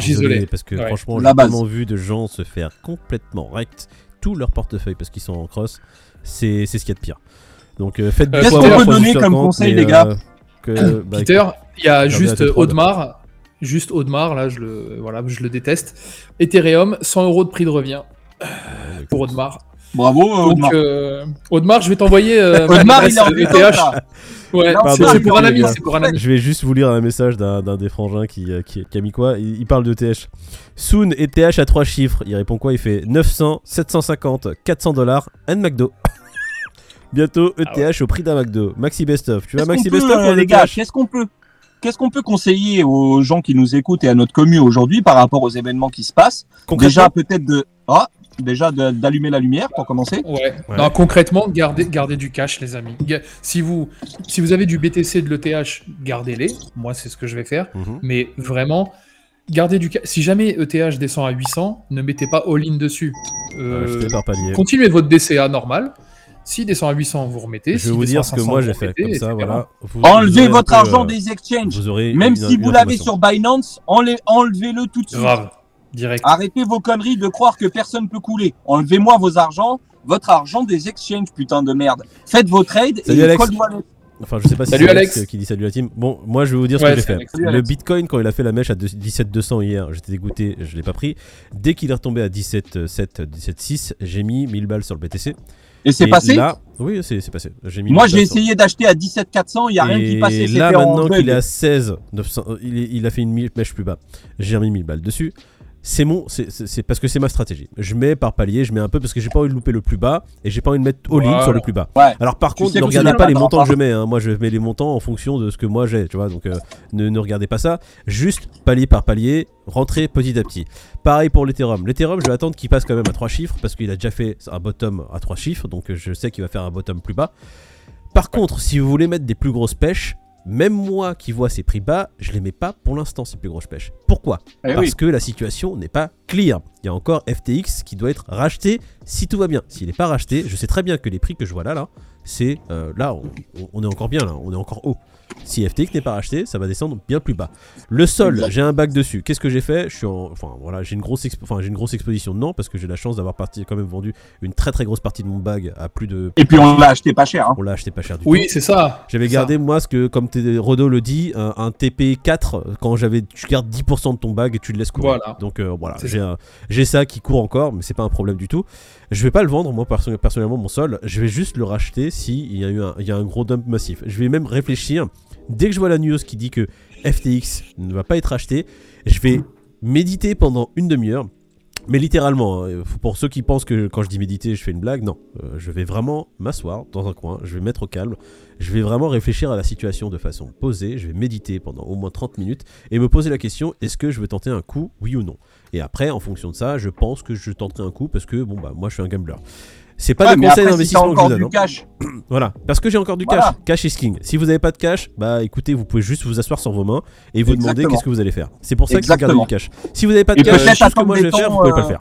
isolée. Parce que Ouais. franchement, j'ai tellement vu de gens se faire complètement rect tout leur portefeuille parce qu'ils sont en cross. C'est c'est ce qu'il y a de pire. Donc euh, faites Euh, Qu'est-ce fois qu'on peut donner comme 50, conseil, mais, les gars euh, que, bah, Peter, il y a juste la T3 Audemars, juste Audemars, là je le, voilà, je le déteste. Ethereum, 100 euros de prix de revient écoute, pour Audemars. Bravo, euh, Donc, Audemars. euh, Audemars, je vais t'envoyer euh, ma Audemars, il est en ETH. détente, là. Ouais, c'est- pour un ami, c'est pour un ami. Je vais juste vous lire un message d'un des frangins qui, euh, qui, qui a mis quoi il, il parle de TH. Soon ETH à trois chiffres. Il répond quoi? Il fait 900, 750, 400 dollars, and McDo. Bientôt ETH Ah au prix d'un McDo. Maxi Best of. Tu vas Maxi Best of euh, les gars, qu'est-ce qu'on peut Qu'est-ce qu'on peut conseiller aux gens qui nous écoutent et à notre commune aujourd'hui par rapport aux événements qui se passent? Déjà peut-être de ah, déjà d'allumer la lumière pour commencer. Ouais. Ouais. Non, concrètement, gardez, gardez du cash, les amis. Si vous, si vous avez du BTC et de l'ETH, gardez-les. Moi, c'est ce que je vais faire. Mhm. Mais vraiment, gardez du cash. Si jamais ETH descend à 800, ne mettez pas all-in dessus. Euh, continuez votre DCA normal. S'il descend à 800, vous remettez. Je vais vous descend dire à ce que 500, moi vous j'ai fait. Comme ça, voilà. Vous- vous Enlevez votre argent euh, des exchanges. Vous aurez Même une- si une vous l'avez sur Binance, enlevez-le tout de suite. Grave. Direct. Arrêtez vos conneries de croire que personne peut couler. Enlevez-moi vos argents, votre argent des exchanges, putain de merde. Faites vos trades Salut, et Alex. Enfin, je sais pas si c'est Alex, Alex. qui dit salut à la team. Bon, moi je vais vous dire ce que j'ai fait. Alex. Le. Bitcoin, quand il a fait la mèche à 17200 hier, j'étais dégoûté, je l'ai pas pris. Dès qu'il est retombé à 17,7, 17,6, j'ai mis 1000 balles sur le BTC. Et c'est Et passé Là, Oui, c'est passé. Mis Moi, 1000 j'ai essayé d'acheter à 17 400, il y a rien qui Et passait. là, c'était en maintenant qu'il est à 16, 900, euh, il, est- il a fait une mèche plus bas. J'ai remis 1000 balles dessus. C'est mon, c'est- parce que c'est ma stratégie. Je mets par palier, je mets un peu parce que j'ai pas envie de louper le plus bas et j'ai pas envie de mettre all-in Voilà. sur le plus bas. Ouais. Alors par Tu contre, ne regardez pas les montants que je mets. hein. Moi, je mets les montants en fonction de ce que moi j'ai, tu vois. Donc, euh, ne, ne regardez pas ça. Juste palier par palier, rentrez petit à petit. Pareil pour l'Ethereum. L'Ethereum, je vais attendre qu'il passe quand même à 3 chiffres parce qu'il a déjà fait un bottom à 3 chiffres. Donc, je sais qu'il va faire un bottom plus bas. Par contre, si vous voulez mettre des plus grosses pêches, même moi qui vois ces prix bas, je les mets pas pour l'instant ces plus grosses pêches. Pourquoi? Eh Parce oui. que la situation n'est pas clear. Il y a encore FTX qui doit être racheté si tout va bien. S'il n'est pas racheté, je sais très bien que les prix que je vois là, là, c'est euh, là, on, on est encore bien là, on est encore haut. Si FTX n'est pas racheté, ça va descendre bien plus bas. Le sol, j'ai un bac dessus. Qu'est-ce que j'ai fait? Je suis en, enfin voilà, j'ai une grosse, expo- enfin j'ai une grosse exposition dedans parce que j'ai la chance d'avoir parti, quand même vendu une très très grosse partie de mon bag à plus de. Et puis on l'a acheté pas cher. Hein. On l'a acheté pas cher du Oui, c'est ça. J'avais gardé moi ce que comme Rodo le dit un, un TP4 quand j'avais tu gardes 10% de ton bag et tu le laisses courir. Voilà. Donc euh, voilà, j'ai un- ça qui court encore mais c'est pas un problème du tout. Je vais pas le vendre moi perso- personnellement mon sol, je vais juste le racheter si il y a eu un, il y a un gros dump massif. Je vais même réfléchir dès que je vois la news qui dit que FTX ne va pas être acheté, je vais méditer pendant une demi-heure. Mais littéralement, hein, pour ceux qui pensent que quand je dis méditer, je fais une blague, non. Euh, je vais vraiment m'asseoir dans un coin, je vais mettre au calme, je vais vraiment réfléchir à la situation de façon posée, je vais méditer pendant au moins 30 minutes et me poser la question est-ce que je veux tenter un coup, oui ou non Et après, en fonction de ça, je pense que je tenterai un coup parce que, bon, bah, moi je suis un gambler. C'est pas Ouais, des conseils après, si d'investissement que je vous donne. du hein. cash, Voilà, parce que j'ai encore du Voilà. cash. Cash is king. Si vous n'avez pas de cash, bah écoutez, vous pouvez juste vous asseoir sur vos mains et vous demander Exactement. qu'est-ce que vous allez faire. C'est pour ça qu'il faut garder Exactement. du cash. Si vous n'avez pas de Et cash, tout ce que moi je vais faire, vous pouvez pas le euh, faire.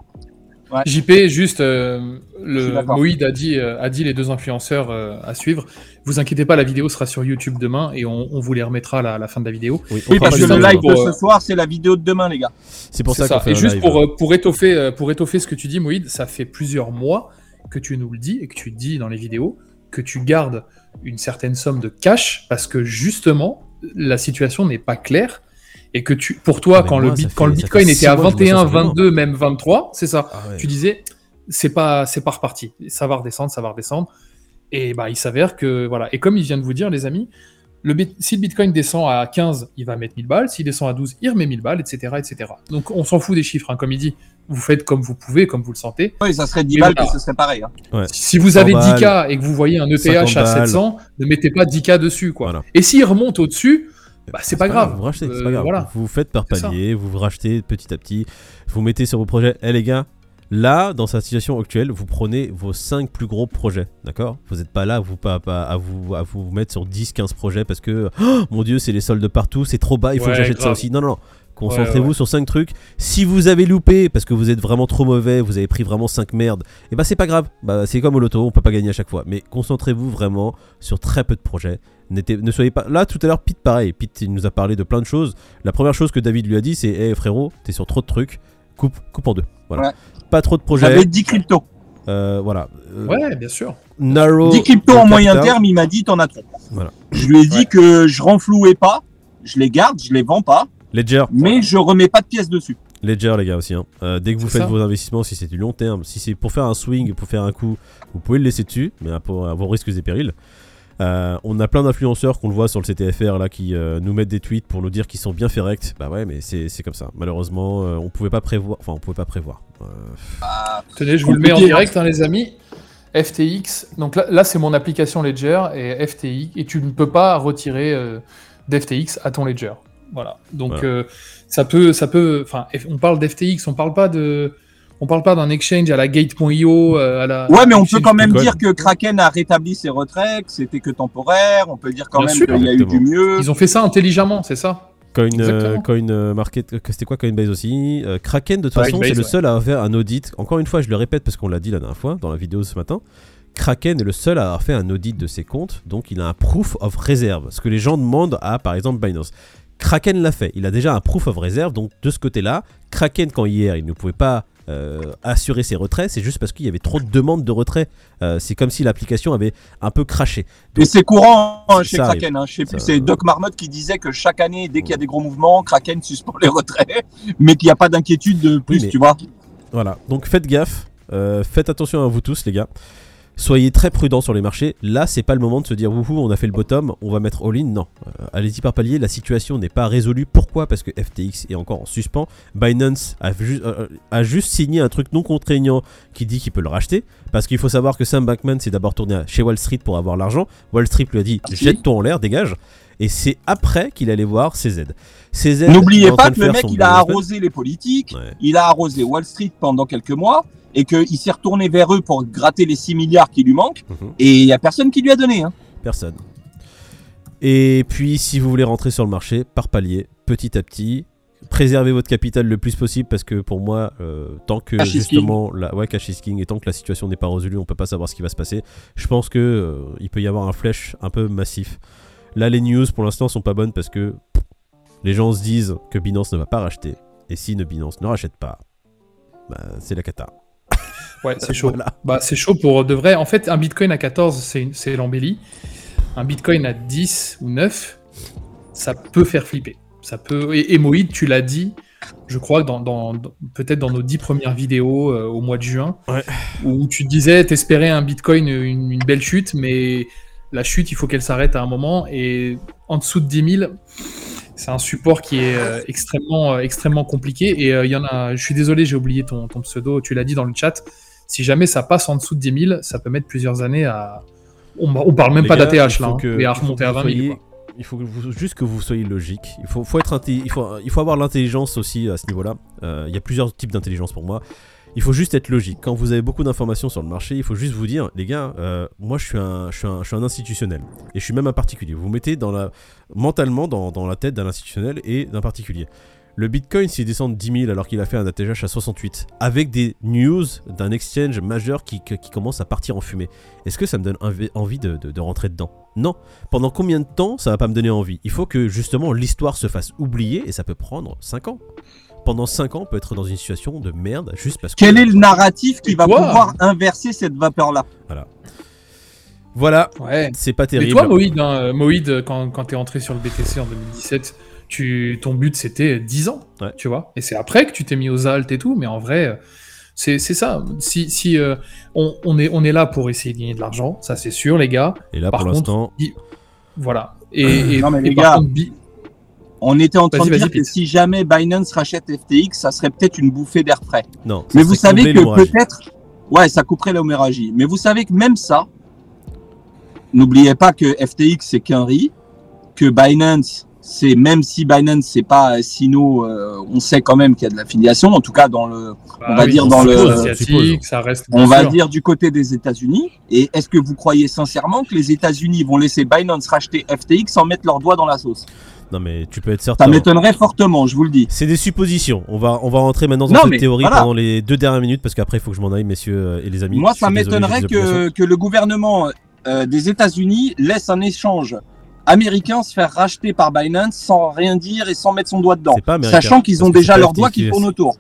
JP, juste, euh, le. Moïd a dit, euh, a dit les deux influenceurs euh, à suivre. Vous inquiétez pas, la vidéo sera sur YouTube demain et on, on vous les remettra à la, à la fin de la vidéo. Oui, parce que le live de pour, ce soir, c'est la vidéo de demain, les gars. C'est pour C'est ça qu'on fait Et un juste live. pour, pour, étoffer, pour étoffer ce que tu dis, Moïd, ça fait plusieurs mois que tu nous le dis et que tu dis dans les vidéos que tu gardes une certaine somme de cash parce que justement, la situation n'est pas claire et que tu, pour toi, Mais quand, moi, le, bit- fait- quand le bitcoin était à mois que je me 21, sens vraiment. 22, même 23, c'est ça. Ah ouais. Tu disais, c'est pas, c'est pas reparti. Ça va redescendre, ça va redescendre. Et bah, il s'avère que, voilà. Et comme il vient de vous dire, les amis, le bit- si le bitcoin descend à 15, il va mettre 1000 balles. S'il descend à 12, il remet 1000 balles, etc., etc. Donc, on s'en fout des chiffres, hein. Comme il dit, vous faites comme vous pouvez, comme vous le sentez. Oui, ça serait 10 Mais balles, voilà. ce serait pareil. hein. Si vous 100 avez balles, 10K et que vous voyez un ETH 50 à balles. 700, ne mettez pas 10K dessus, quoi. Voilà. Et s'il remonte au-dessus, bah, c'est pas grave. Vous rachetez, c'est Euh, pas grave. voilà. Vous faites par palier, vous rachetez petit à petit, vous mettez sur vos projets. Eh les gars, là, dans sa situation actuelle, vous prenez vos 5 plus gros projets, d'accord? Vous n'êtes pas là vous, pas, pas- à, vous, à vous mettre sur 10-15 projets parce que, oh, mon dieu, c'est les soldes partout, c'est trop bas, il faut Ouais, que j'achète ça aussi. Non, non, non. Concentrez-vous ouais. sur 5 trucs. Si vous avez loupé parce que vous êtes vraiment trop mauvais, vous avez pris vraiment 5 merdes, et bah c'est pas grave. Bah, c'est comme au loto, on peut pas gagner à chaque fois. Mais concentrez-vous vraiment sur très peu de projets. Ne soyez pas. Là, tout à l'heure, Pete, pareil. Pete, il nous a parlé de plein de choses. La première chose que David lui a dit, c'est Hé frérot, t'es sur trop de trucs, coupe, coupe en deux. Voilà. Ouais. Pas trop de projets. J'avais 10 cryptos. Euh, voilà. Euh, Ouais, bien sûr. Narrow. 10 cryptos en moyen terme, il m'a dit, t'en as trop. Voilà. Je lui ai dit Ouais. que je renflouais pas, je les garde, je les vends pas, Ledger. mais je remets pas de pièces dessus. Ledger, les gars, aussi. hein. Euh, dès que vous C'est faites ça. vos investissements, si c'est du long terme, si c'est pour faire un swing, pour faire un coup, vous pouvez le laisser dessus, mais à, pour- à vos risques et périls. Euh, on a plein d'influenceurs qu'on le voit sur le CTFR là qui euh, nous mettent des tweets pour nous dire qu'ils sont bien fait rect. Bah ouais, mais c'est comme ça. Malheureusement, euh, on pouvait pas prévoir. Enfin, on pouvait pas prévoir. Euh, Tenez, je vous le mets en Compliqué, direct, hein, les amis. FTX. Donc là, là c'est mon application Ledger et FTX. Et tu ne peux pas retirer euh, d'FTX à ton Ledger. Voilà. Donc Voilà. euh, ça peut, ça peut. Enfin, on parle d'FTX, on parle pas de, on parle pas d'un exchange à la Gate.io, euh, à la. Ouais, mais on peut quand même dire que Kraken a rétabli ses retraits, que c'était que temporaire. On peut dire quand Bien même qu'il y a eu du mieux. Ils ont fait ça intelligemment, c'est ça? Coin, euh, coin euh, market, c'était quoi Coinbase aussi? Euh, Kraken de toute façon c'est le ouais. seul à faire un audit. Encore une fois, je le répète parce qu'on l'a dit la dernière fois dans la vidéo ce matin. Kraken est le seul à avoir fait un audit de ses comptes, donc il a un proof of reserve. Ce que les gens demandent à par exemple Binance. Kraken l'a fait, il a déjà un proof of reserve, donc de ce côté-là, Kraken quand hier il ne pouvait pas euh, assurer ses retraits, c'est juste parce qu'il y avait trop de demandes de retrait. Euh, c'est comme si l'application avait un peu craché. Et c'est courant hein, chez. Kraken. Hein. C'est Doc Marmotte qui disait que chaque année, dès qu'il y a des gros mouvements, Kraken suspend les retraits, mais qu'il n'y a pas d'inquiétude de plus, mais- tu vois. Voilà, donc faites gaffe, euh, faites attention à vous tous les gars. Soyez très prudents sur les marchés. Là, c'est pas le moment de se dire wouhou, on a fait le bottom, on va mettre all-in. Non, Euh, allez-y par palier. La situation n'est pas résolue. Pourquoi? Parce que FTX est encore en suspens. Binance a, ju- euh, a juste signé un truc non contraignant qui dit qu'il peut le racheter. Parce qu'il faut savoir que Sam Bankman s'est d'abord tourné chez Wall Street pour avoir l'argent. Wall Street lui a dit Merci. jette-toi en l'air, dégage. Et c'est après qu'il allait voir CZ. N'oubliez pas que le mec, il a arrosé les politiques, Ouais. il a arrosé Wall Street pendant quelques mois, et qu'il s'est retourné vers eux pour gratter les 6 milliards qui lui manquent, Mhm. et il y a personne qui lui a donné. Hein. Personne. Et puis, si vous voulez rentrer sur le marché, par palier, petit à petit, préservez votre capital le plus possible parce que pour moi, euh, tant que Cash justement, la, ouais, cash is king, et tant que la situation n'est pas résolue, on peut pas savoir ce qui va se passer. Je pense que euh, il peut y avoir un flèche un peu massif. Là, les news pour l'instant sont pas bonnes parce que pff, les gens se disent que Binance ne va pas racheter. Et si ne Binance ne rachète pas, bah, c'est la cata. Ouais, c'est chaud. Voilà. Bah, c'est chaud pour de vrai. En fait, un bitcoin à 14, c'est l'embellie. Un bitcoin à 10 ou 9, ça peut faire flipper. Ça peut... Et, et Moïd, tu l'as dit, je crois, dans, dans- dans- peut-être dans nos 10 premières vidéos euh, au mois de juin, Ouais. où tu disais, t'espérais un bitcoin, une, une belle chute, mais la chute, il faut qu'elle s'arrête à un moment. Et en dessous de 10 000, c'est un support qui est euh, extrêmement, euh, extrêmement compliqué. Et il y en a, je suis désolé, j'ai oublié ton, ton pseudo, tu l'as dit dans le chat. Si jamais ça passe en dessous de 10 000, ça peut mettre plusieurs années à. On, on parle même Les pas d'ATH là, hein, que- mais à remonter à vous 20 000. soyez- quoi. Il faut que vous- juste que vous soyez logique. Il faut, faut être il faut, il faut avoir l'intelligence aussi à ce niveau-là. Euh, il y a plusieurs types d'intelligence pour moi. Il faut juste être logique. Quand vous avez beaucoup d'informations sur le marché, il faut juste vous dire, les gars, euh, moi je suis, un, je, suis un, je suis un institutionnel. Et je suis même un particulier. Vous vous mettez dans la, mentalement dans, dans la tête d'un institutionnel et d'un particulier. Le Bitcoin, s'il descend de 10 000 alors qu'il a fait un ATH à 68, avec des news d'un exchange majeur qui, qui, qui commence à partir en fumée, est-ce que ça me donne envi- envie de, de- de rentrer dedans? Non. Pendant combien de temps ça va pas me donner envie? Il faut que justement l'histoire se fasse oublier et ça peut prendre 5 ans. Pendant 5 ans, on peut être dans une situation de merde juste parce que. Quel est le narratif qui Et va pouvoir inverser cette vapeur-là? Voilà, Ouais. c'est pas terrible. toi, Moïd, hein, euh, Moïd, quand, quand tu es entré sur le BTC en 2017, tu, ton but c'était 10 ans, Ouais. tu vois. Et c'est après que tu t'es mis aux alt et tout, mais en vrai, euh, c'est c'est ça. Si, si euh, on, on est, on est là pour essayer de gagner de l'argent, ça c'est sûr, les gars. Et là, Par pour contre, l'instant, Voilà. Et, et- Non, mais et les par gars, contre, Bi- On était en train de dire que si jamais Binance rachète FTX, ça serait peut-être une bouffée d'air frais. non. Mais vous savez que peut-être, ouais, ça couperait l'homéragie. Mais vous savez que même ça, n'oubliez pas que FTX c'est qu'un riz, que Binance, c'est même si Binance c'est pas Sino, euh, on sait quand même qu'il y a de l'affiliation. En tout cas, dans le, on va oui, dire on dans le- suppose, on asiatique, suppose. ça reste. on bien va dire du côté des États-Unis. Et est-ce que vous croyez sincèrement que les États-Unis vont laisser Binance racheter FTX sans mettre leur doigt dans la sauce? Non, mais tu peux être certain. Ça m'étonnerait fortement, je vous le dis. C'est des suppositions. On va, on va rentrer maintenant dans Non, cette théorie voilà. pendant les deux dernières minutes parce qu'après il faut que je m'en aille, messieurs euh, et les amis. Moi, ça m'étonnerait que, que le gouvernement euh, des États-Unis laisse un échange américain se faire racheter par Binance sans rien dire et sans mettre son doigt dedans. Pas Sachant qu'ils ont déjà leurs doigts qui tournent autour.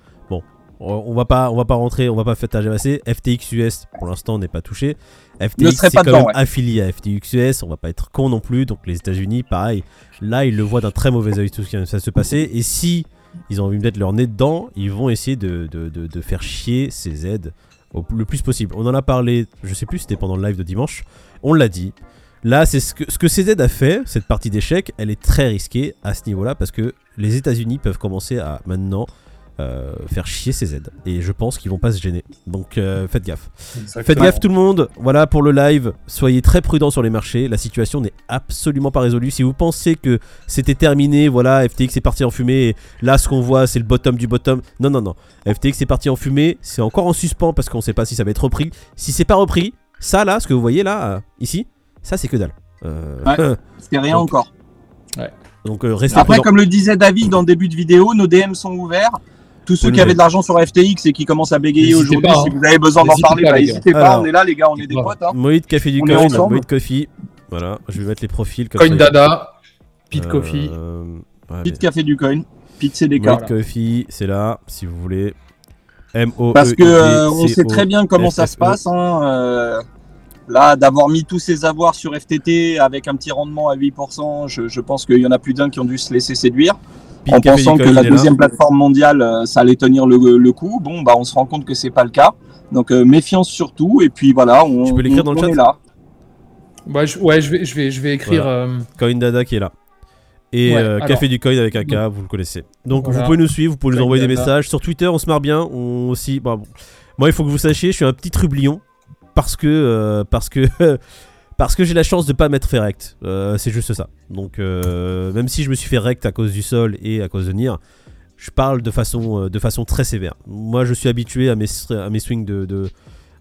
On on va pas, on va pas rentrer, on va pas faire passer. FTX US pour l'instant n'est pas touché. FTX Ne serait c'est pas quand dedans, même ouais. affilié à FTX US. On va pas être con non plus. Donc les États-Unis, pareil. Là, ils le voient d'un très mauvais œil tout ce qui va se passer. Et si ils ont envie de mettre leur nez dedans, ils vont essayer de, de, de- de faire chier ces aides au, le plus possible. On en a parlé, je sais plus, c'était pendant le live de dimanche. On l'a dit. Là, c'est ce que, ce que CZ a fait, cette partie d'échec, elle est très risquée à ce niveau-là parce que les États-Unis peuvent commencer à maintenant euh, faire chier ces aides. Et je pense qu'ils vont pas se gêner. Donc euh, faites gaffe. Exactement. Faites gaffe tout le monde. Voilà pour le live. Soyez très prudents sur les marchés. La situation n'est absolument pas résolue. Si vous pensez que c'était terminé, voilà, FTX est parti en fumée. Et là, ce qu'on voit, c'est le bottom du bottom. Non, non, non. FTX est parti en fumée. C'est encore en suspens parce qu'on sait pas si ça va être repris. Si c'est pas repris, ça là, ce que vous voyez là, ici, ça c'est que dalle. Euh, C'est rien Donc, encore. Donc euh, restez Après, comme le disait David en début de vidéo, nos DM sont ouverts. Tous ceux qui avaient de l'argent sur FTX et qui commencent à bégayer aujourd'hui, pas, hein. si vous avez besoin d'en N'hésitez parler, pas, bah, n'hésitez pas. Alors, on est là, les gars, on est des voilà. potes. Hein. Moïd Café du On Coin. Moïd Coffee. Voilà, je vais mettre les profils comme Coin ça. Dada, Pete Euh, Coffee. ouais, Pete mais- Café du Coin, Pete CDK. Moïd Coffee, c'est là, si vous voulez. M O E Parce que euh, on sait très bien comment ça se FFE. passe. Hein, euh, là, d'avoir mis tous ses avoirs sur FTT avec un petit rendement à 8%, je, je pense qu'il y en a plus d'un qui ont dû se laisser séduire en pensant que la deuxième plateforme mondiale, euh, ça allait tenir le, le coup. Bon, bah, on se rend compte que c'est pas le cas. Donc euh, méfiance surtout. Et puis voilà, on, Tu peux l'écrire dans le chat est là. Ouais, je, ouais, je vais, je vais, je vais écrire. euh, Coin Dada qui est là. Et Ouais, euh, alors. Café du Coin avec un K, vous le connaissez. Donc Voilà. vous pouvez nous suivre, vous pouvez nous envoyer des messages. Sur Twitter, on se marre bien. On aussi. bah, bon. Moi, il faut que vous sachiez, je suis un petit trublion. Parce que. euh, parce que. Parce que j'ai la chance de pas m'être fait rect. Euh, c'est juste ça. Donc, euh, même si je me suis fait rect à cause du sol et à cause de Nier, je parle de façon, euh, de façon très sévère. Moi, je suis habitué à mes, à mes swings de. de-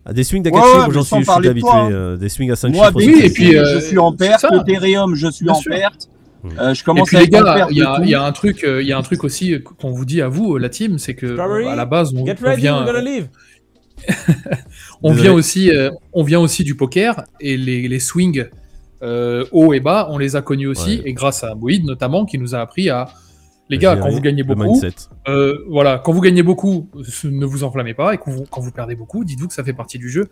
à des swings Ouais, 4 ouais, chiffres, mais j'en suis, je suis habitué. toi, hein. euh, des swings à 5 Moi, chiffres. oui, et puis, euh, je suis en perte. Ethereum, je suis Bien en sûr. perte. Mm. Euh, je Et commence puis à les gars, il y, a- y un truc, euh, il y a un truc aussi qu'on vous dit à vous, la team, c'est que Strawberry, à la base, on, Get on ready, vient, gonna leave. on Désolé. vient aussi, euh, on vient aussi du poker et les, les swings euh, haut et bas, on les a connus aussi Ouais. et grâce à Boïd notamment qui nous a appris à les gars, quand vous gagnez beaucoup, euh, voilà, quand vous gagnez beaucoup, ne vous enflammez pas et quand vous, quand vous perdez beaucoup, dites-vous que ça fait partie du jeu.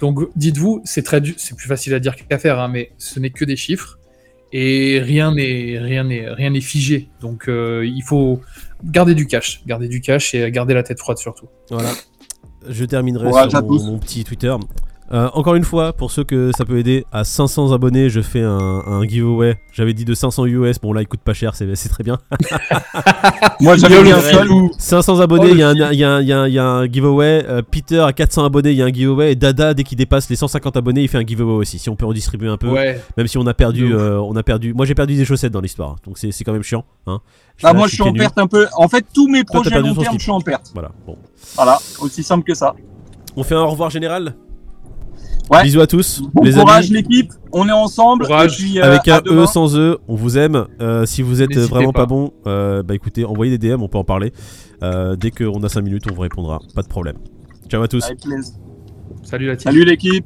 Donc dites-vous, c'est très, c'est plus facile à dire qu'à faire, hein, mais ce n'est que des chiffres et rien n'est, rien n'est, rien n'est figé. Donc euh, il faut garder du cash, garder du cash et garder la tête froide surtout. Voilà. Je terminerai sur mon petit Twitter. Euh, encore une fois, pour ceux que ça peut aider, à 500 abonnés, je fais un, un giveaway. J'avais dit de 500 US. Bon, là, il coûte pas cher, c'est c'est très bien. Moi, j'avais mis un seul. filou. 500 abonnés, Oh, il y, a un- y y y a giveaway. Euh, Peter, à 400 abonnés, il y a un giveaway. Et Dada, dès qu'il dépasse les 150 abonnés, il fait un giveaway aussi. Si on peut redistribuer un peu. Ouais. Même si on a perdu, euh, on a perdu. Moi, j'ai perdu des chaussettes dans l'histoire. Donc, c'est c'est quand même chiant. Hein. Ah, là, moi, je suis en perte un peu. En fait, tous mes Toi, projets perdu long terme, je suis en perte. Voilà. Bon. Voilà, aussi simple que ça. On fait un au revoir général? Ouais. Bisous à tous. Bon les courage, amis. l'équipe. On est ensemble. Et puis, euh, Avec à un. E sans E, on vous aime. Euh, si vous êtes vraiment pas, pas. bon, euh, bah écoutez, envoyez des DM, on peut en parler. Euh, dès qu'on a 5 minutes, on vous répondra. Pas de problème. Ciao à tous. Salut la team. Salut l'équipe.